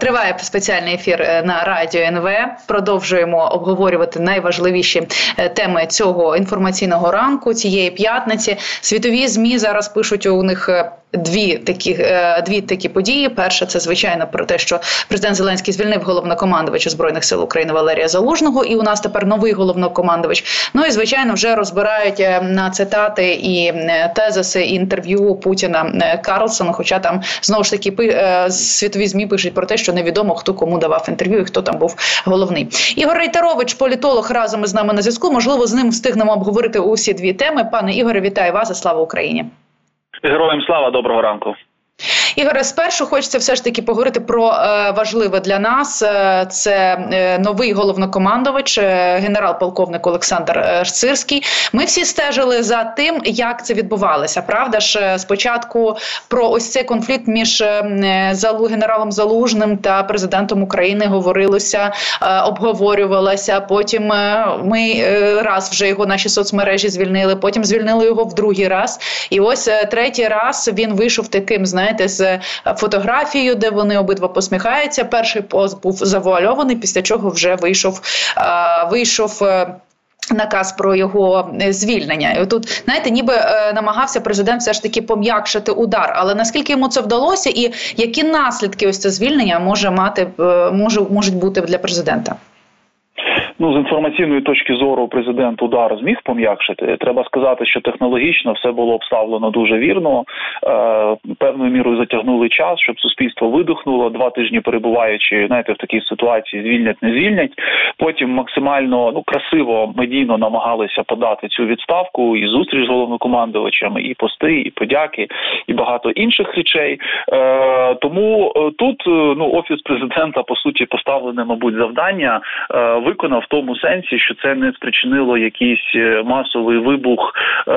Триває спеціальний ефір е, на радіо НВ. Продовжуємо обговорювати найважливіші е, теми цього інформаційного ранку цієї п'ятниці. Світові змі зараз пишуть у них е, дві такі е, дві такі події. Перша це звичайно про те, що президент Зеленський звільнив головнокомандувача збройних сил України Валерія Залужного, і у нас тепер новий головнокомандувач. Ну і звичайно, вже розбирають е, на цитати і е, тезиси і інтерв'ю Путіна Карлсона. Хоча там знову ж таки світові змі пишуть про те, що невідомо хто кому давав інтерв'ю і хто там був головний. Ігор Рейтерович, політолог разом із нами на зв'язку. Можливо, з ним встигнемо обговорити усі дві теми. Пане Ігоре, вітаю вас! і Слава Україні! Героям слава доброго ранку. Ігоре, спершу хочеться все ж таки поговорити про е, важливе для нас. Е, це е, новий головнокомандувач, генерал-полковник Олександр Сирський. Ми всі стежили за тим, як це відбувалося. Правда ж, спочатку про ось цей конфлікт між залу генералом Залужним та президентом України говорилося, обговорювалося. Потім ми раз вже його наші соцмережі звільнили. Потім звільнили його в другий раз. І ось третій раз він вийшов таким, знаєте, з фотографією, де вони обидва посміхаються. Перший пост був завуальований, після чого вже вийшов вийшов. Е, наказ про його е, звільнення, і тут знаєте, ніби е, намагався президент все ж таки пом'якшити удар. Але наскільки йому це вдалося, і які наслідки ось це звільнення може мати е, може можуть бути для президента? Ну з інформаційної точки зору президент удар зміг пом'якшити. Треба сказати, що технологічно все було обставлено дуже вірно. Е, Певною мірою затягнули час, щоб суспільство видихнуло. Два тижні перебуваючи, знаєте, в такій ситуації звільнять, не звільнять. Потім максимально ну красиво медійно намагалися подати цю відставку і зустріч з головнокомандувачами, і пости, і подяки, і багато інших речей. Е, Тому е, тут е, ну офіс президента по суті поставлене, мабуть, завдання виконав в тому сенсі, що це не спричинило якийсь е, масовий вибух е,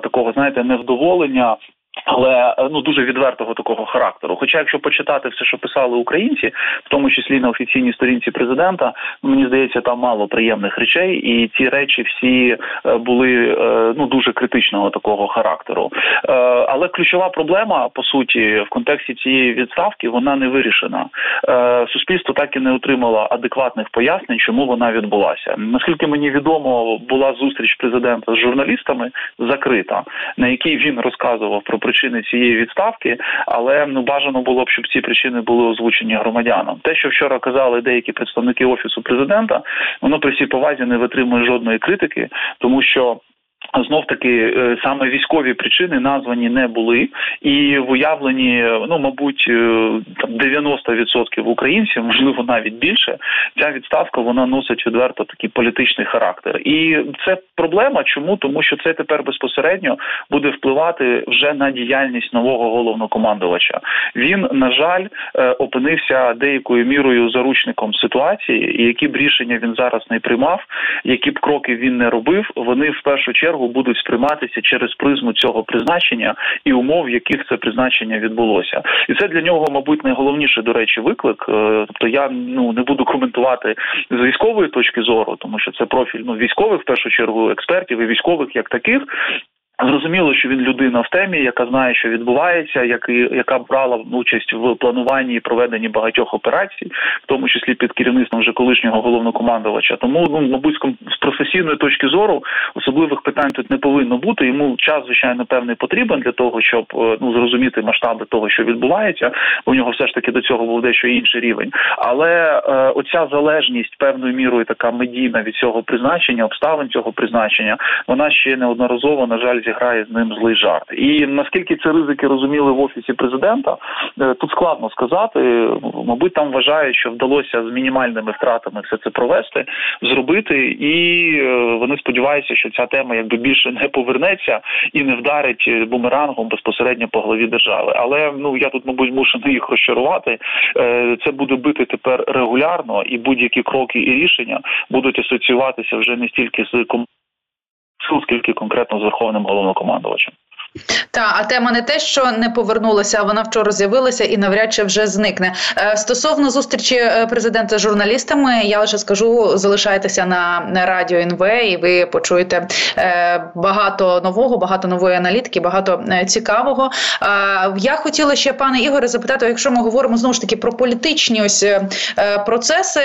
такого, знаєте, невдоволення але е, ну дуже відвертого такого характеру. Хоча, якщо почитати все, що писали українці, в тому числі на офіційній сторінці президента, ну, мені здається, там мало приємних речей, і ці речі всі е, були е, ну дуже критичного такого характеру. Але ключова проблема по суті в контексті цієї відставки вона не вирішена. Суспільство так і не отримало адекватних пояснень, чому вона відбулася. Наскільки мені відомо, була зустріч президента з журналістами закрита, на якій він розказував про причини цієї відставки, але ну бажано було б, щоб ці причини були озвучені громадянам. Те, що вчора казали деякі представники офісу президента, воно при всій повазі не витримує жодної критики, тому що. Знов таки е, саме військові причини названі не були, і виявлені, ну мабуть, е, там 90% українців, можливо, навіть більше, ця відставка вона носить відверто такий політичний характер. І це проблема. Чому тому, що це тепер безпосередньо буде впливати вже на діяльність нового головнокомандувача. Він на жаль е, опинився деякою мірою заручником ситуації, і які б рішення він зараз не приймав, які б кроки він не робив, вони в першу чергу чергу будуть сприйматися через призму цього призначення і умов, в яких це призначення відбулося, і це для нього, мабуть, найголовніший, до речі, виклик. Е, тобто я ну не буду коментувати з військової точки зору, тому що це профіль ну військових в першу чергу експертів і військових як таких. Зрозуміло, що він людина в темі, яка знає, що відбувається, як яка брала участь в плануванні і проведенні багатьох операцій, в тому числі під керівництвом вже колишнього головнокомандувача. Тому ну мабуть, з професійної точки зору особливих питань тут не повинно бути. Йому час звичайно певний потрібен для того, щоб е, ну зрозуміти масштаби того, що відбувається. У нього все ж таки до цього був дещо інший рівень. Але е, оця залежність певною мірою така медійна від цього призначення, обставин цього призначення, вона ще неодноразово на жаль зіграє з ним злий жарт. І наскільки ці ризики розуміли в офісі президента, е, тут складно сказати. Мабуть, там вважають, що вдалося з мінімальними втратами все це провести, зробити, і е, вони сподіваються, що ця тема якби більше не повернеться і не вдарить бумерангом безпосередньо по голові держави. Але ну я тут, мабуть, мушу їх розчарувати. Е, це буде бити тепер регулярно, і будь-які кроки і рішення будуть асоціюватися вже не стільки з сил, скільки конкретно з верховним головнокомандувачем. Та а тема не те, що не повернулася, а вона вчора з'явилася і навряд чи вже зникне. Е, стосовно зустрічі е, президента з журналістами, я лише скажу: залишайтеся на, радіо НВ, і ви почуєте е, багато нового, багато нової аналітики, багато цікавого. Я хотіла ще пане Ігоре запитати, якщо ми говоримо знову ж таки про політичні ось процеси,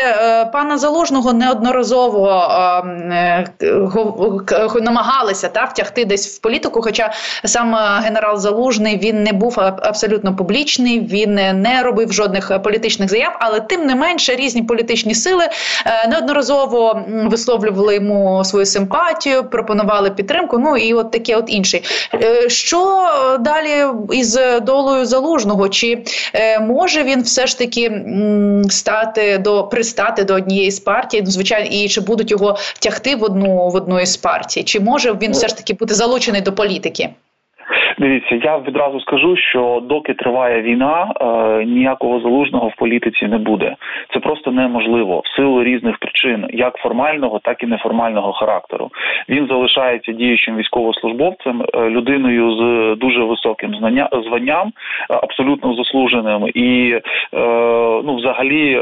пана залужного неодноразово намагалися та втягти десь в політику, хоча сам е, генерал Залужний він не був абсолютно публічний, він не робив жодних е, політичних заяв, але тим не менше різні політичні сили е, неодноразово висловлювали йому свою симпатію, пропонували підтримку. Ну і от таке, от інше. Що далі із долою залужного? Чи може він все ж таки стати до пристати до однієї з партій? Ну, звичайно, і чи будуть його тягти в одну в одну із партій? Чи може він все ж таки бути залучений до політики? Дивіться, я відразу скажу, що доки триває війна, е, ніякого залужного в політиці не буде. Це просто неможливо в силу різних причин, як формального, так і неформального характеру. Він залишається діючим військовослужбовцем, е, людиною з дуже високим знання званням, е, абсолютно заслуженим. І ну, взагалі,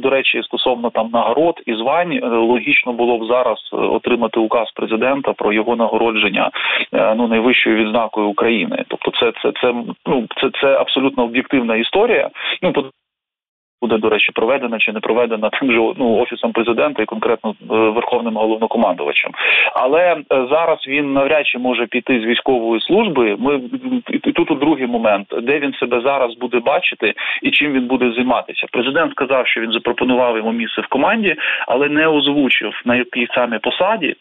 до речі, стосовно там нагород і звань, логічно було б зараз отримати указ президента про його нагородження ну найвищою відзнакою України. України. Тобто, це це це ну це це абсолютно об'єктивна історія. Ну буде до речі проведена чи не проведена тим же ну офісом президента і конкретно е, верховним головнокомандувачем. Але е, зараз він навряд чи може піти з військової служби. Ми і тут у другий момент, де він себе зараз буде бачити і чим він буде займатися. Президент сказав, що він запропонував йому місце в команді, але не озвучив на якій саме посаді.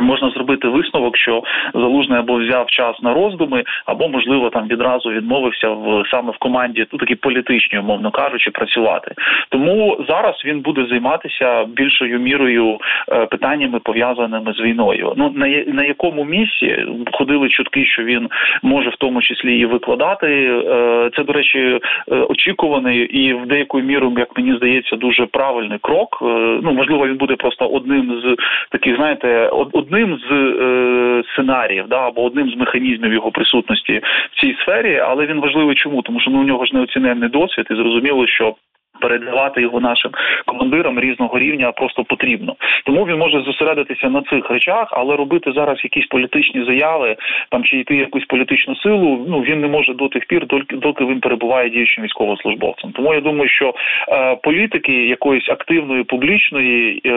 Можна зробити висновок, що залужний або взяв час на роздуми, або можливо там відразу відмовився в саме в команді ну такі політичні, умовно кажучи, працювати. Тому зараз він буде займатися більшою мірою е, питаннями пов'язаними з війною. Ну на на якому місці ходили чутки, що він може в тому числі і викладати. Е, це до речі, е, очікуваний і в деякою мірою, як мені здається, дуже правильний крок. Ну можливо, він буде просто одним з таких, знаєте, одним з е, сценаріїв, да або одним з механізмів його присутності в цій сфері, але він важливий чому, тому що ну, у нього ж неоціненний досвід, і зрозуміло, що передавати його нашим командирам різного рівня просто потрібно. Тому він може зосередитися на цих речах, але робити зараз якісь політичні заяви там чи йти якусь політичну силу. Ну він не може до тих пір, доки він перебуває діючим військовослужбовцем. Тому я думаю, що е, політики якоїсь активної публічної е,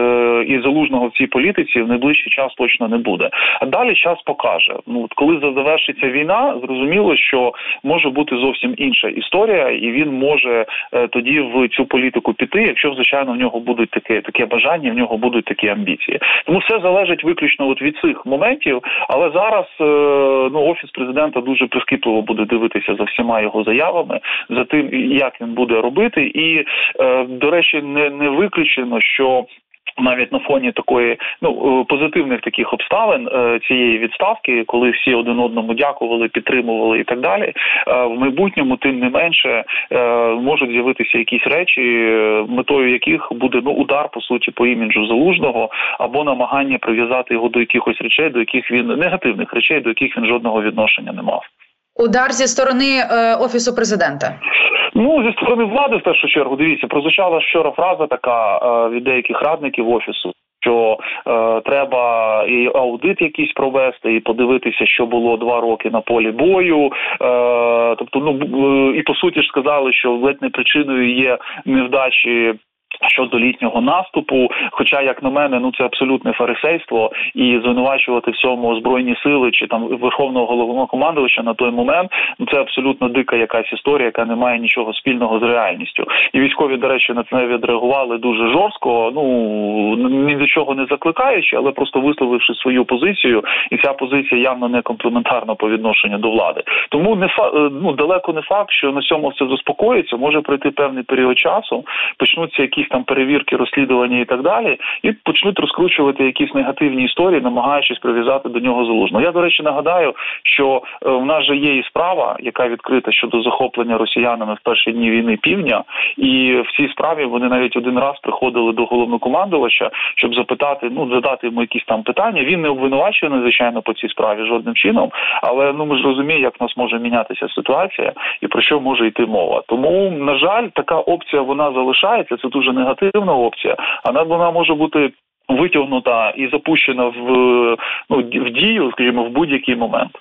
і залужного в цій політиці в найближчий час точно не буде. А далі час покаже. Ну коли завершиться війна, зрозуміло, що може бути зовсім інша історія, і він може е, тоді в цю політику піти, якщо звичайно в нього будуть таке таке бажання, в нього будуть такі амбіції. Тому все залежить виключно от від цих моментів. Але зараз е, ну офіс президента дуже прискіпливо буде дивитися за всіма його заявами, за тим, як він буде робити, і е, до речі, не не виключено, що навіть на фоні такої ну е, позитивних таких обставин е, цієї відставки, коли всі один одному дякували, підтримували і так далі, е, в майбутньому тим не менше можуть з'явитися якісь речі, метою яких буде ну удар по суті по іміджу залужного або намагання прив'язати його до якихось речей, до яких він негативних речей, до яких він жодного відношення не мав. Удар зі сторони е, офісу президента. Ну зі сторони влади, в першу чергу, дивіться, прозвучала вчора фраза така е, від деяких радників офісу. Що е, треба і аудит якийсь провести, і подивитися, що було два роки на полі бою. Е, Тобто, ну е, і по суті ж сказали, що ледь не причиною є невдачі Щодо літнього наступу, хоча, як на мене, ну це абсолютне фарисейство, і звинувачувати всьому збройні сили чи там верховного головнокомандувача на той момент, ну це абсолютно дика якась історія, яка не має нічого спільного з реальністю. І військові, до речі, на це відреагували дуже жорстко. Ну ні до чого не закликаючи, але просто висловивши свою позицію, і ця позиція явно не комплементарна по відношенню до влади. Тому не фа ну далеко не факт, що на цьому все заспокоїться. Може пройти певний період часу, почнуться якісь там перевірки, розслідування і так далі, і почнуть розкручувати якісь негативні історії, намагаючись прив'язати до нього залужно. Я до речі нагадаю, що е, в нас же є і справа, яка відкрита щодо захоплення росіянами в перші дні війни півдня, і в цій справі вони навіть один раз приходили до головнокомандувача, щоб запитати, ну задати йому якісь там питання. Він не обвинувачує надзвичайно по цій справі жодним чином, але ну ми ж розуміємо, як в нас може мінятися ситуація і про що може йти мова. Тому на жаль, така опція вона залишається. Це дуже негативна опція, а вона може бути. Витягнута і запущена в ну в дію, скажімо, в будь-який момент.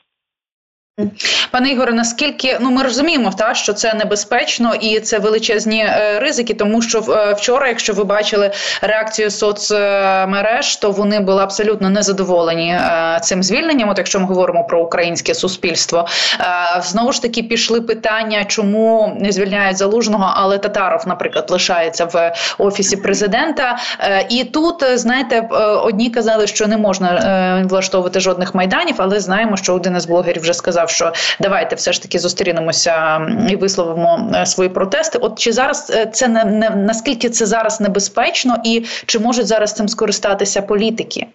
Пане Ігоре, наскільки ну ми розуміємо, та що це небезпечно і це величезні е, ризики, тому що е, вчора, якщо ви бачили реакцію соцмереж, то вони були абсолютно незадоволені е, цим звільненням. От якщо ми говоримо про українське суспільство, е, знову ж таки пішли питання, чому не звільняють залужного, але Татаров, наприклад, лишається в офісі президента. Е, і тут знаєте, е, одні казали, що не можна влаштовувати жодних майданів, але знаємо, що один із блогерів вже сказав що давайте все ж таки зустрінемося і висловимо е, свої протести. От чи зараз е, це не, не наскільки це зараз небезпечно, і чи можуть зараз цим скористатися політики?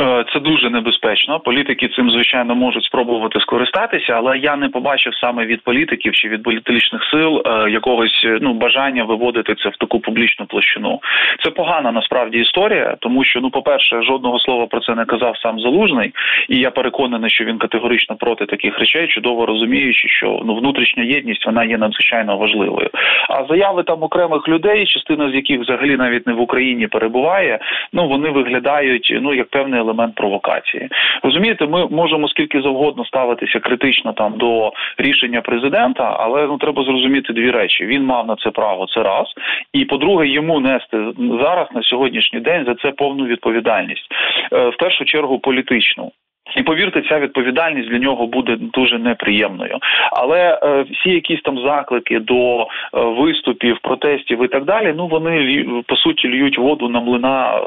Е, це дуже небезпечно. Політики цим звичайно можуть спробувати скористатися, але я не побачив саме від політиків чи від політичних сил е, якогось ну бажання виводити це в таку публічну площину. Це погана насправді історія, тому що ну, по перше, жодного слова про це не казав сам залужний, і я переконаний, що він категорично проти таких речей, чудово розуміючи, що ну внутрішня єдність вона є надзвичайно важливою. А заяви там окремих людей, частина з яких взагалі навіть не в Україні перебуває, ну вони виглядають ну як певний елемент провокації. Розумієте, ми можемо скільки завгодно ставитися критично там до рішення президента, але ну треба зрозуміти дві речі: він мав на це право, це раз, і по-друге, йому нести зараз на сьогоднішній день за це повну відповідальність е, в першу чергу політичну. І повірте, ця відповідальність для нього буде дуже неприємною. Але е, всі якісь там заклики до е, виступів, протестів і так далі, ну вони по суті льють воду на млина е,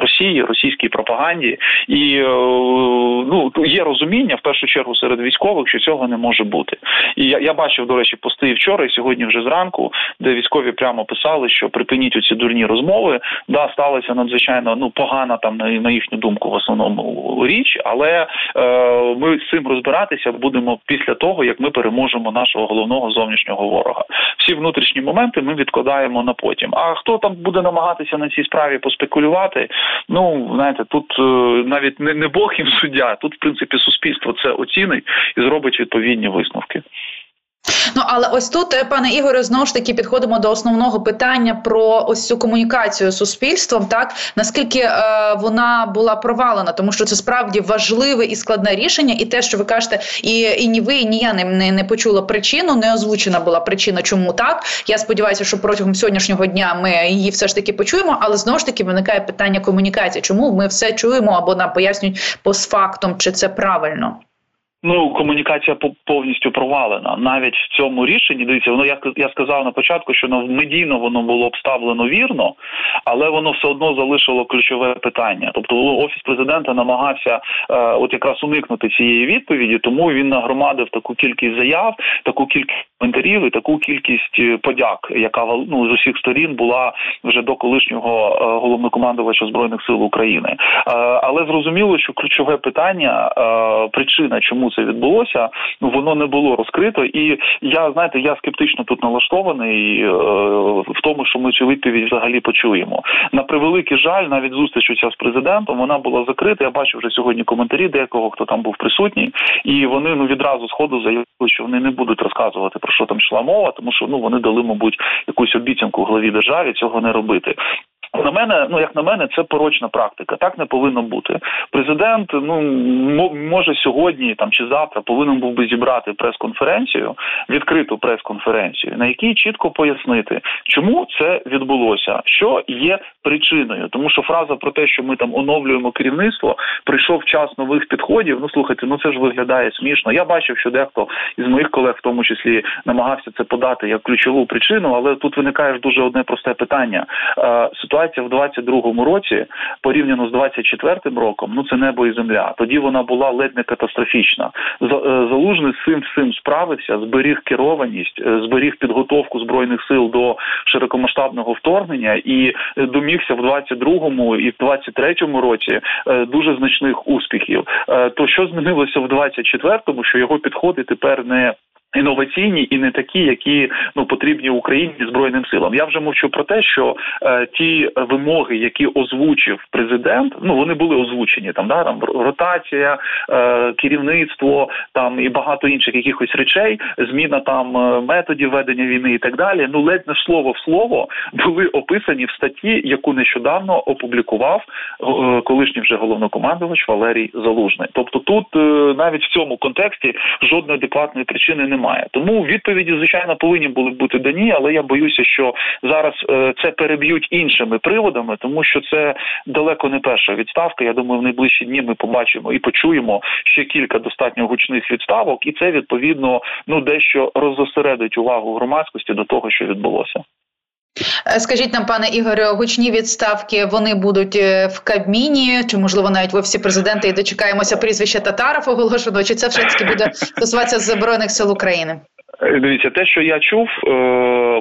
Росії, російській пропаганді, і е, ну є розуміння в першу чергу серед військових, що цього не може бути. І я, я бачив, до речі, пости вчора і сьогодні вже зранку, де військові прямо писали, що припиніть оці дурні розмови. Да, сталася надзвичайно ну погана там на, на їхню думку в основному річ, але е, ми з цим розбиратися будемо після того, як ми переможемо нашого головного зовнішнього ворога. Всі внутрішні моменти ми відкладаємо на потім. А хто там буде намагатися на цій справі поспекулювати? Ну знаєте, тут е, навіть не, не Бог їм суддя, тут в принципі суспільство це оцінить і зробить відповідні висновки. Ну але ось тут, е, пане Ігоре, знову ж таки підходимо до основного питання про ось цю комунікацію з суспільством. Так наскільки е, вона була провалена, тому що це справді важливе і складне рішення, і те, що ви кажете, і і ні ви, і ні я не, не, не почула причину, не озвучена була причина, чому так. Я сподіваюся, що протягом сьогоднішнього дня ми її все ж таки почуємо, але знову ж таки виникає питання комунікації. Чому ми все чуємо або нам пояснюють постфактом, чи це правильно? Ну, комунікація повністю провалена. Навіть в цьому рішенні дивіться, воно я я сказав на початку, що медійно воно було обставлено вірно, але воно все одно залишило ключове питання. Тобто, офіс президента намагався е, от якраз уникнути цієї відповіді, тому він нагромадив таку кількість заяв, таку кількість коментарів і таку кількість е, подяк, яка ну з усіх сторін була вже до колишнього е, головнокомандувача збройних сил України. Е, але зрозуміло, що ключове питання, е, причина, чому це відбулося, воно не було розкрито. І я знаєте, я скептично тут налаштований е, в тому, що ми цю відповідь взагалі почуємо. На превеликий жаль, навіть зустріч ця з президентом вона була закрита. Я бачу вже сьогодні коментарі декого, хто там був присутній, і вони ну відразу сходу заявили, що вони не будуть розказувати про що там йшла мова, тому що ну вони дали, мабуть, якусь обіцянку главі державі цього не робити. На мене, ну як на мене, це порочна практика. Так не повинно бути. Президент ну може сьогодні там чи завтра повинен був би зібрати прес-конференцію, відкриту прес-конференцію, на якій чітко пояснити, чому це відбулося, що є причиною. Тому що фраза про те, що ми там оновлюємо керівництво, прийшов час нових підходів. Ну слухайте, ну це ж виглядає смішно. Я бачив, що дехто із моїх колег, в тому числі, намагався це подати як ключову причину, але тут виникає ж дуже одне просте питання. Ситуація ситуація в 22-му році порівняно з 24-м роком, ну це небо і земля. Тоді вона була ледь не катастрофічна. Е, Залужний з цим всім справився, зберіг керованість, е, зберіг підготовку збройних сил до широкомасштабного вторгнення і домігся в 22-му і в 23-му році дуже значних успіхів. То що змінилося в 24-му, що його підходи тепер не Інноваційні і не такі, які ну потрібні Україні збройним силам. Я вже мовчу про те, що е, ті вимоги, які озвучив президент, ну вони були озвучені там, да там ротація, е, керівництво там і багато інших якихось речей, зміна там е, методів ведення війни і так далі. Ну ледь не слово в слово були описані в статті, яку нещодавно опублікував е, колишній вже головнокомандувач Валерій Залужний. Тобто, тут е, навіть в цьому контексті жодної адекватної причини немає немає. Тому відповіді, звичайно, повинні були бути дані, але я боюся, що зараз е, це переб'ють іншими приводами, тому що це далеко не перша відставка. Я думаю, в найближчі дні ми побачимо і почуємо ще кілька достатньо гучних відставок, і це відповідно ну дещо розосередить увагу громадськості до того, що відбулося. Е, скажіть нам, пане Ігоре, гучні відставки вони будуть е, в Кабміні, чи можливо навіть в офісі президента і дочекаємося прізвища Татаров оголошено, чи це все таки буде стосуватися збройних сил України? Е, дивіться, те, що я чув, е,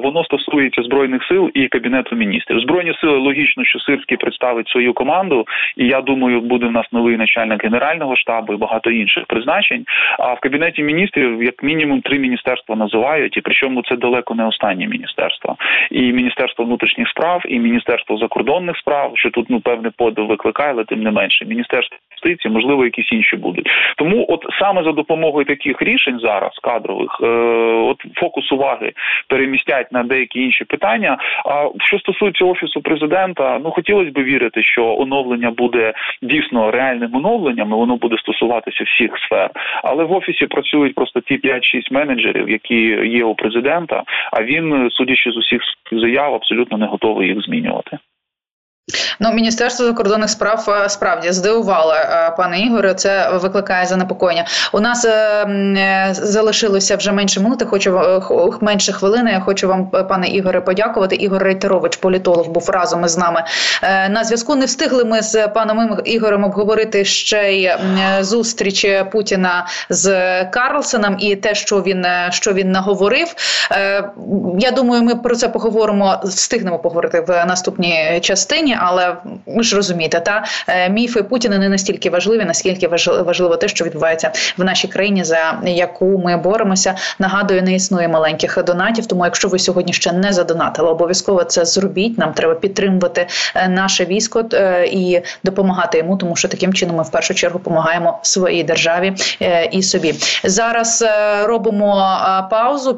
воно стосується збройних сил і кабінету міністрів. Збройні сили логічно, що Сирський представить свою команду, і я думаю, буде в нас новий начальник генерального штабу і багато інших призначень. А в кабінеті міністрів як мінімум три міністерства називають, і причому це далеко не останнє міністерство. І міністерство внутрішніх справ, і міністерство закордонних справ, що тут ну певне подив викликає, але тим не менше. Міністерство юстиції, можливо, якісь інші будуть. Тому, от саме за допомогою таких рішень зараз кадрових. От фокус уваги перемістять на деякі інші питання. А що стосується офісу президента, ну хотілося б вірити, що оновлення буде дійсно реальним оновленням. і Воно буде стосуватися всіх сфер. Але в офісі працюють просто ті 5-6 менеджерів, які є у президента. А він, судячи з усіх заяв, абсолютно не готовий їх змінювати. Ну, міністерство закордонних справ е, справді здивувало е, пане Ігоре. Це викликає занепокоєння. У нас е, залишилося вже менше минути. Хочу менше хвилини. Я хочу вам, пане Ігоре, подякувати. Ігор Рейтерович, політолог, був разом із нами на зв'язку. Не встигли ми з паном Ігорем обговорити ще й зустріч Путіна з Карлсоном і те, що він що він наговорив. Я думаю, ми про це поговоримо. Встигнемо поговорити в наступній частині але ви ж розумієте, та е, міфи Путіна не настільки важливі, наскільки важливо те, що відбувається в нашій країні, за яку ми боремося. Нагадую, не існує маленьких донатів. Тому, якщо ви сьогодні ще не задонатили, обов'язково це зробіть. Нам треба підтримувати е, наше військо е, і допомагати йому, тому що таким чином ми в першу чергу допомагаємо своїй державі і собі. Зараз робимо паузу.